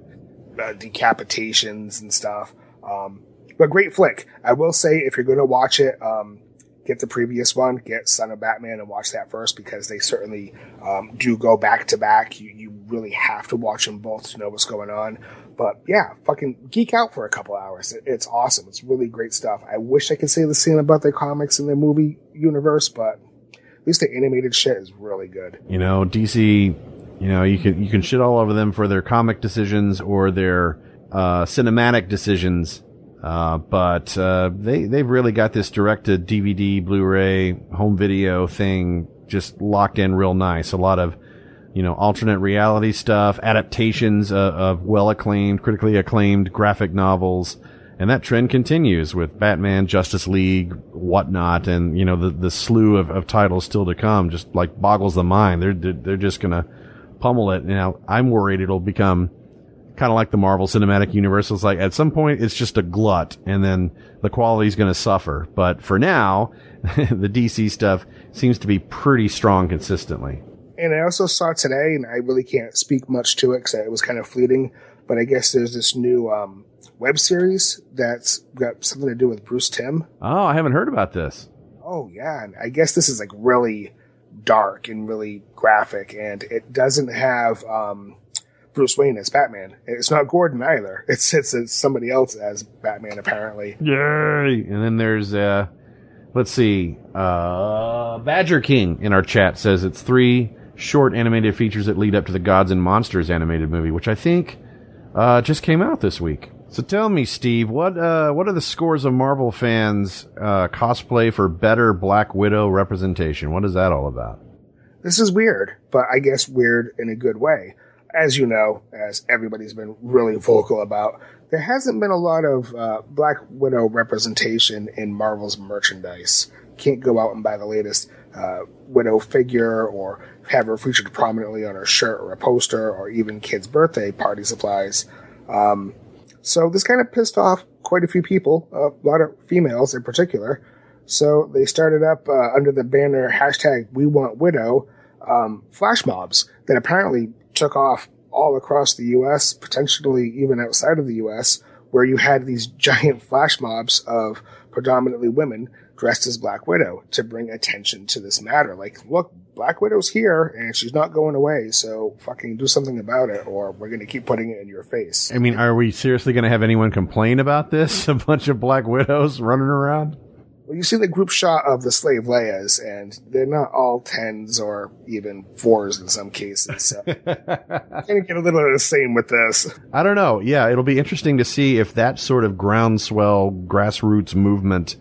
uh, decapitations and stuff. Um, but great flick. I will say if you're going to watch it, um, get the previous one, get Son of Batman and watch that first because they certainly um, do go back to back. You, you really have to watch them both to know what's going on. But yeah, fucking geek out for a couple hours. It, it's awesome. It's really great stuff. I wish I could say the same about their comics and their movie universe, but at least the animated shit is really good. You know, DC, you know, you can you can shit all over them for their comic decisions or their uh, cinematic decisions, uh, but uh, they they've really got this direct to DVD, Blu-ray, home video thing just locked in real nice. A lot of you know alternate reality stuff, adaptations of, of well acclaimed, critically acclaimed graphic novels and that trend continues with Batman, Justice League, whatnot, and you know the the slew of, of titles still to come just like boggles the mind. They're they're, just gonna pummel it. Now I'm worried it'll become kind of like the Marvel Cinematic Universe. It's like at some point it's just a glut, and then the quality's gonna suffer. But for now, the DC stuff seems to be pretty strong consistently. And I also saw today, and I really can't speak much to it because it was kind of fleeting. But I guess there's this new um, web series that's got something to do with Bruce Timm. Oh, I haven't heard about this. Oh yeah, and I guess this is like really dark and really graphic, and it doesn't have um, Bruce Wayne as Batman. It's not Gordon either. It's it's, it's somebody else as Batman apparently. Yay! And then there's uh let's see, uh Badger King in our chat says it's three short animated features that lead up to the Gods and Monsters animated movie, which I think uh just came out this week. So tell me, Steve, what uh what are the scores of Marvel fans uh cosplay for better Black Widow representation? What is that all about? This is weird, but I guess weird in a good way. As you know, as everybody's been really vocal about, there hasn't been a lot of uh, Black Widow representation in Marvel's merchandise. Can't go out and buy the latest uh, Widow figure or have her featured prominently on a shirt or a poster or even kids' birthday party supplies. Um, so this kind of pissed off quite a few people, a lot of females in particular. So they started up uh, under the banner hashtag We Want Widow um, flash mobs that apparently took off all across the U.S., potentially even outside of the U.S., where you had these giant flash mobs of predominantly women dressed as Black Widow to bring attention to this matter. Like, look, Black Widow's here and she's not going away, so fucking do something about it or we're going to keep putting it in your face. I mean, are we seriously going to have anyone complain about this? A bunch of Black Widows running around? Well, you see the group shot of the slave Leias, and they're not all tens or even fours in some cases. So, gonna get a little of the same with this. I don't know. Yeah, it'll be interesting to see if that sort of groundswell grassroots movement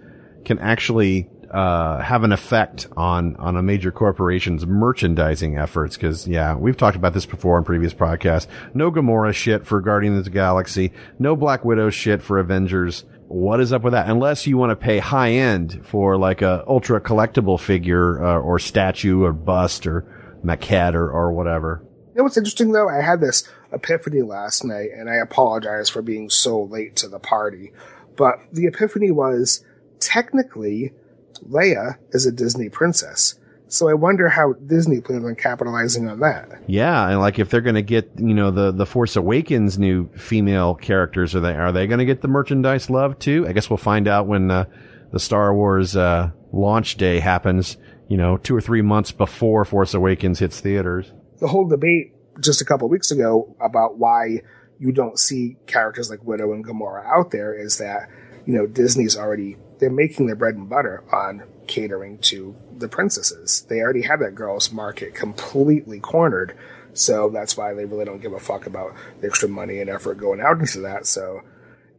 can actually uh, have an effect on on a major corporation's merchandising efforts. Because yeah, we've talked about this before in previous podcasts. No Gamora shit for Guardians of the Galaxy. No Black Widow shit for Avengers. What is up with that? Unless you want to pay high end for like a ultra collectible figure uh, or statue or bust or maquette or, or whatever. You know what's interesting though? I had this epiphany last night, and I apologize for being so late to the party. But the epiphany was technically Leia is a Disney princess. So I wonder how Disney plans on capitalizing on that. Yeah, and like if they're going to get, you know, the the Force Awakens new female characters, are they are they going to get the merchandise love too? I guess we'll find out when uh, the Star Wars uh, launch day happens. You know, two or three months before Force Awakens hits theaters. The whole debate just a couple weeks ago about why you don't see characters like Widow and Gamora out there is that you know Disney's already they're making their bread and butter on catering to the princesses. They already have that girls' market completely cornered. So that's why they really don't give a fuck about the extra money and effort going out into that. So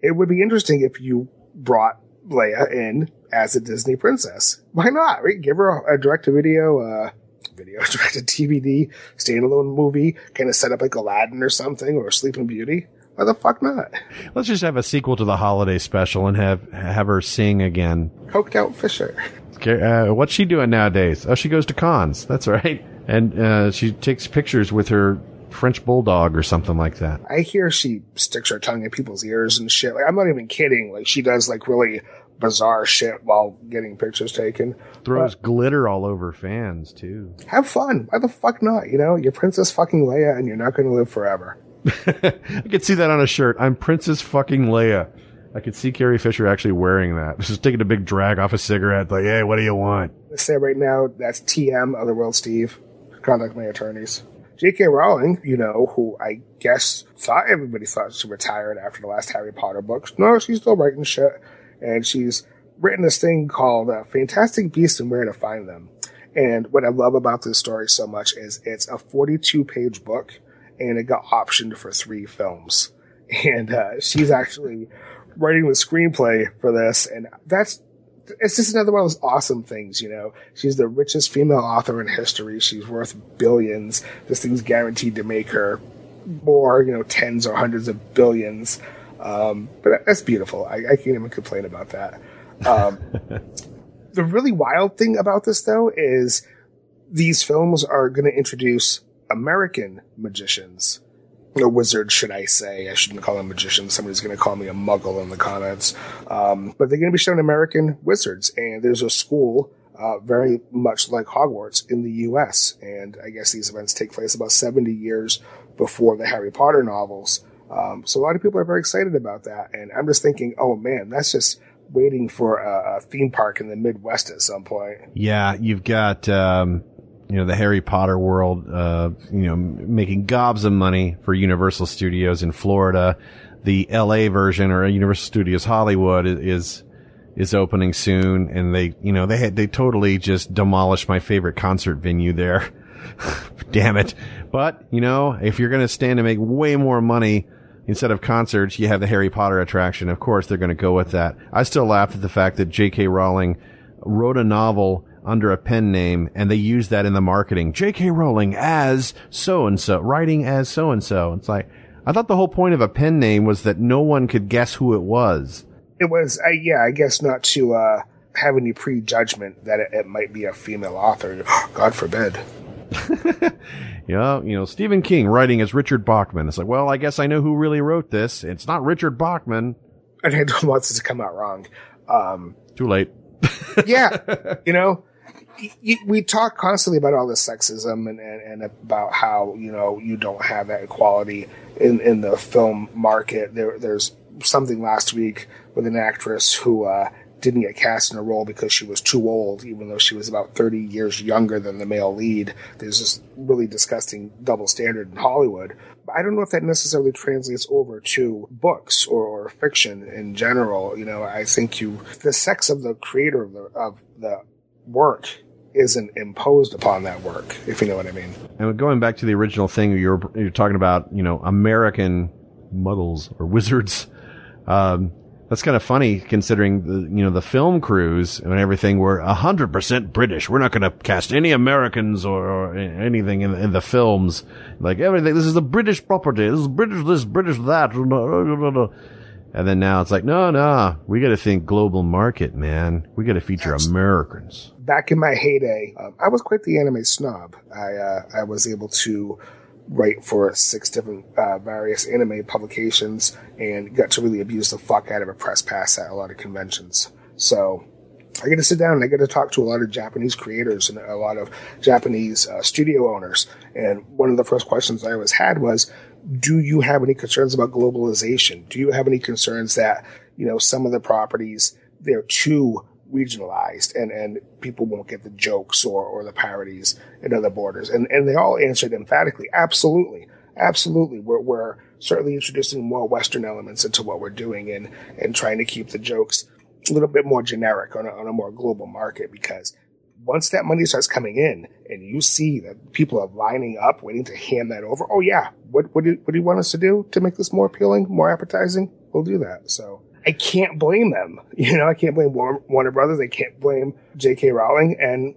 it would be interesting if you brought Leia in as a Disney princess. Why not? Right? Give her a, a direct to video, uh, video, direct to DVD, standalone movie, kind of set up like Aladdin or something or Sleeping Beauty. Why the fuck not? Let's just have a sequel to the holiday special and have have her sing again. Coked out Fisher. Uh, what's she doing nowadays? Oh, she goes to cons. That's right, and uh, she takes pictures with her French bulldog or something like that. I hear she sticks her tongue in people's ears and shit. Like I'm not even kidding. Like she does like really bizarre shit while getting pictures taken. Throws glitter all over fans too. Have fun. Why the fuck not? You know, you're Princess fucking Leia and you're not going to live forever. I could see that on a shirt. I'm Princess fucking Leia. I could see Carrie Fisher actually wearing that. Just taking a big drag off a cigarette, like, hey, what do you want? I say right now, that's TM, Otherworld Steve. Contact my attorneys. J.K. Rowling, you know, who I guess thought everybody thought she retired after the last Harry Potter books. No, she's still writing shit. And she's written this thing called uh, Fantastic Beasts and Where to Find Them. And what I love about this story so much is it's a 42 page book and it got optioned for three films. And uh, she's actually writing the screenplay for this, and that's it's just another one of those awesome things, you know. She's the richest female author in history. She's worth billions. This thing's guaranteed to make her more, you know, tens or hundreds of billions. Um, but that's beautiful. I, I, can't even complain about that. Um, the really wild thing about this, though, is these films are going to introduce American magicians. Or wizard, should I say. I shouldn't call them magicians. Somebody's going to call me a muggle in the comments. Um, but they're going to be showing American wizards. And there's a school uh, very much like Hogwarts in the U.S. And I guess these events take place about 70 years before the Harry Potter novels. Um, so a lot of people are very excited about that. And I'm just thinking, oh man, that's just waiting for a, a theme park in the Midwest at some point. Yeah, you've got um, you know, the Harry Potter world, uh, you know, making gobs of money for Universal Studios in Florida. The LA version or Universal Studios Hollywood is, is opening soon. And they, you know, they had, they totally just demolished my favorite concert venue there. Damn it. But, you know, if you're going to stand to make way more money, instead of concerts, you have the Harry Potter attraction. Of course, they're going to go with that. I still laugh at the fact that J.K. Rowling wrote a novel under a pen name and they use that in the marketing. J.K. Rowling as so and so, writing as so and so. It's like, I thought the whole point of a pen name was that no one could guess who it was. It was, uh, yeah, I guess not to uh, have any prejudgment that it, it might be a female author. God forbid. yeah, you know, Stephen King writing as Richard Bachman. It's like, well, I guess I know who really wrote this. It's not Richard Bachman. And I don't want this to come out wrong. Um, Too late. yeah, you know, we talk constantly about all this sexism and, and, and, about how you know you don't have that equality in in the film market. There, there's something last week with an actress who uh, didn't get cast in a role because she was too old, even though she was about 30 years younger than the male lead. There's this really disgusting double standard in Hollywood. I don't know if that necessarily translates over to books or, or fiction in general. You know, I think you, the sex of the creator of the, of the work isn't imposed upon that work, if you know what I mean. And going back to the original thing, you're, you're talking about, you know, American muggles or wizards. Um, that's kind of funny considering the, you know, the film crews and everything were hundred percent British. We're not going to cast any Americans or, or anything in, in, the films. Like everything, this is a British property. This is British this, British that. And then now it's like, no, no, we got to think global market, man. We got to feature Americans. Back in my heyday, um, I was quite the anime snob. I, uh, I was able to write for six different uh, various anime publications and got to really abuse the fuck out of a press pass at a lot of conventions. So I get to sit down and I get to talk to a lot of Japanese creators and a lot of Japanese uh, studio owners. And one of the first questions I always had was, do you have any concerns about globalization? Do you have any concerns that, you know, some of the properties, they're too regionalized and, and people won't get the jokes or, or the parodies in other borders. And, and they all answered emphatically, absolutely. Absolutely. We're, we're certainly introducing more Western elements into what we're doing and, and trying to keep the jokes a little bit more generic on a, on a more global market because once that money starts coming in and you see that people are lining up waiting to hand that over, oh yeah, what, what do, what do you want us to do to make this more appealing, more appetizing? We'll do that. So I can't blame them. You know, I can't blame Warner Brothers. I can't blame J.K. Rowling. And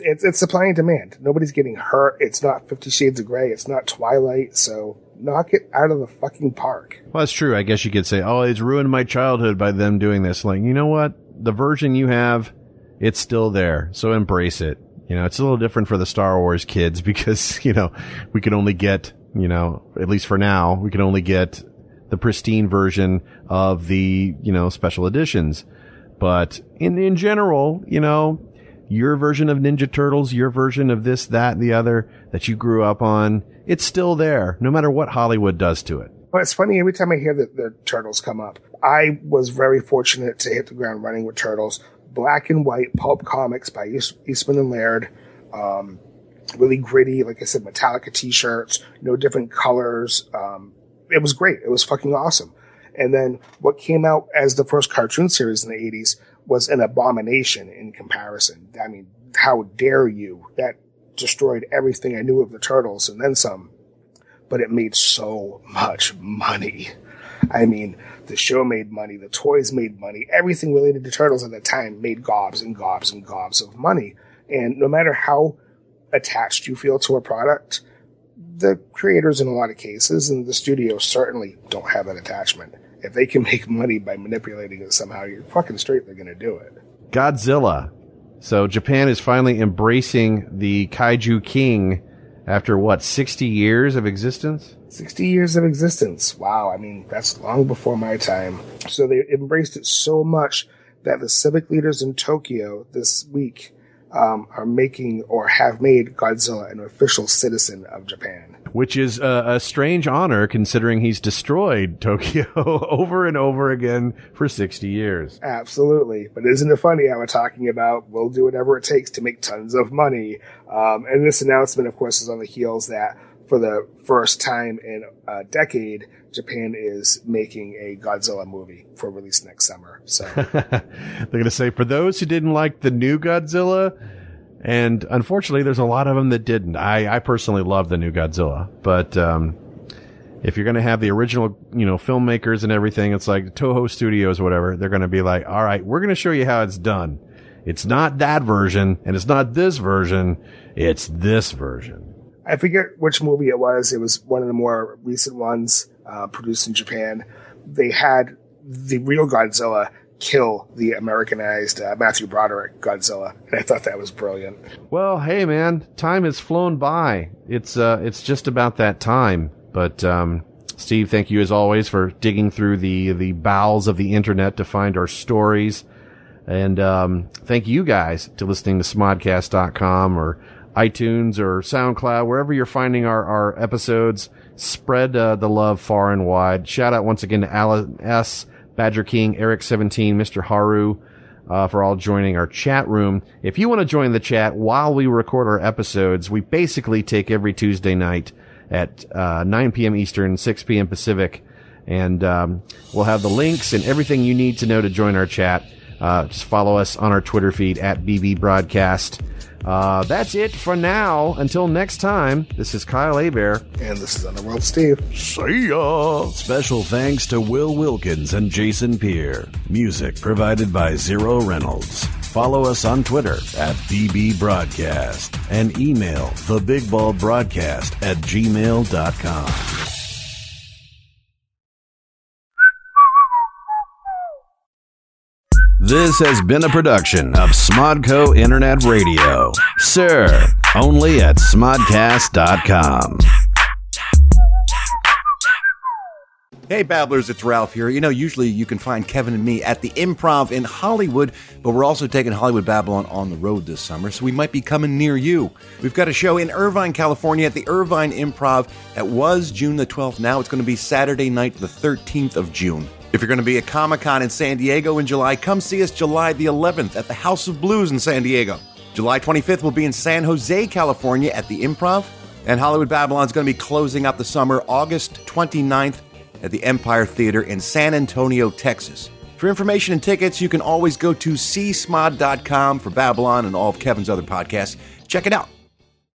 it's, it's supply and demand. Nobody's getting hurt. It's not Fifty Shades of Grey. It's not Twilight. So knock it out of the fucking park. Well, that's true. I guess you could say, oh, it's ruined my childhood by them doing this. Like, you know what? The version you have, it's still there. So embrace it. You know, it's a little different for the Star Wars kids because, you know, we can only get, you know, at least for now, we can only get the pristine version of the, you know, special editions. But in, in general, you know, your version of Ninja Turtles, your version of this, that, and the other that you grew up on, it's still there, no matter what Hollywood does to it. Well, it's funny every time I hear that the Turtles come up. I was very fortunate to hit the ground running with Turtles. Black and white pulp comics by Eastman and Laird. Um, really gritty, like I said, Metallica t-shirts, no different colors, um, it was great. It was fucking awesome. And then what came out as the first cartoon series in the 80s was an abomination in comparison. I mean, how dare you? That destroyed everything I knew of the Turtles and then some. But it made so much money. I mean, the show made money, the toys made money, everything related to Turtles at the time made gobs and gobs and gobs of money. And no matter how attached you feel to a product, the creators in a lot of cases and the studios certainly don't have an attachment. If they can make money by manipulating it somehow, you're fucking straight they're going to do it. Godzilla. So Japan is finally embracing the kaiju king after what, 60 years of existence? 60 years of existence. Wow. I mean, that's long before my time. So they embraced it so much that the civic leaders in Tokyo this week um, are making or have made Godzilla an official citizen of Japan. Which is a, a strange honor considering he's destroyed Tokyo over and over again for 60 years. Absolutely. But isn't it funny how we're talking about we'll do whatever it takes to make tons of money? Um, and this announcement, of course, is on the heels that for the first time in a decade, Japan is making a Godzilla movie for release next summer. So they're going to say for those who didn't like the new Godzilla, and unfortunately, there's a lot of them that didn't. I, I personally love the new Godzilla, but um, if you're going to have the original, you know, filmmakers and everything, it's like Toho Studios or whatever. They're going to be like, all right, we're going to show you how it's done. It's not that version, and it's not this version. It's this version. I forget which movie it was. It was one of the more recent ones uh, produced in Japan. They had the real Godzilla kill the Americanized uh, Matthew Broderick Godzilla, and I thought that was brilliant. Well, hey man, time has flown by. It's uh, it's just about that time. But um, Steve, thank you as always for digging through the the bowels of the internet to find our stories, and um, thank you guys to listening to Smodcast.com or iTunes or SoundCloud, wherever you're finding our our episodes. Spread uh, the love far and wide. Shout out once again to Alan S. Badger King, Eric 17, Mr. Haru, uh, for all joining our chat room. If you want to join the chat while we record our episodes, we basically take every Tuesday night at uh, 9 p.m. Eastern, 6 p.m. Pacific, and um, we'll have the links and everything you need to know to join our chat. Uh, just follow us on our Twitter feed at BB Broadcast. Uh, that's it for now. Until next time, this is Kyle Hebert. And this is Otherworld Steve. See ya! Special thanks to Will Wilkins and Jason Peer. Music provided by Zero Reynolds. Follow us on Twitter at BB Broadcast and email thebigballbroadcast at gmail.com. This has been a production of Smodco Internet Radio. Sir, only at smodcast.com. Hey, Babblers, it's Ralph here. You know, usually you can find Kevin and me at the Improv in Hollywood, but we're also taking Hollywood Babylon on the road this summer, so we might be coming near you. We've got a show in Irvine, California at the Irvine Improv. It was June the 12th. Now it's going to be Saturday night, the 13th of June. If you're going to be at Comic Con in San Diego in July, come see us July the 11th at the House of Blues in San Diego. July 25th, we'll be in San Jose, California at the Improv. And Hollywood Babylon is going to be closing out the summer August 29th at the Empire Theater in San Antonio, Texas. For information and tickets, you can always go to seesmod.com for Babylon and all of Kevin's other podcasts. Check it out.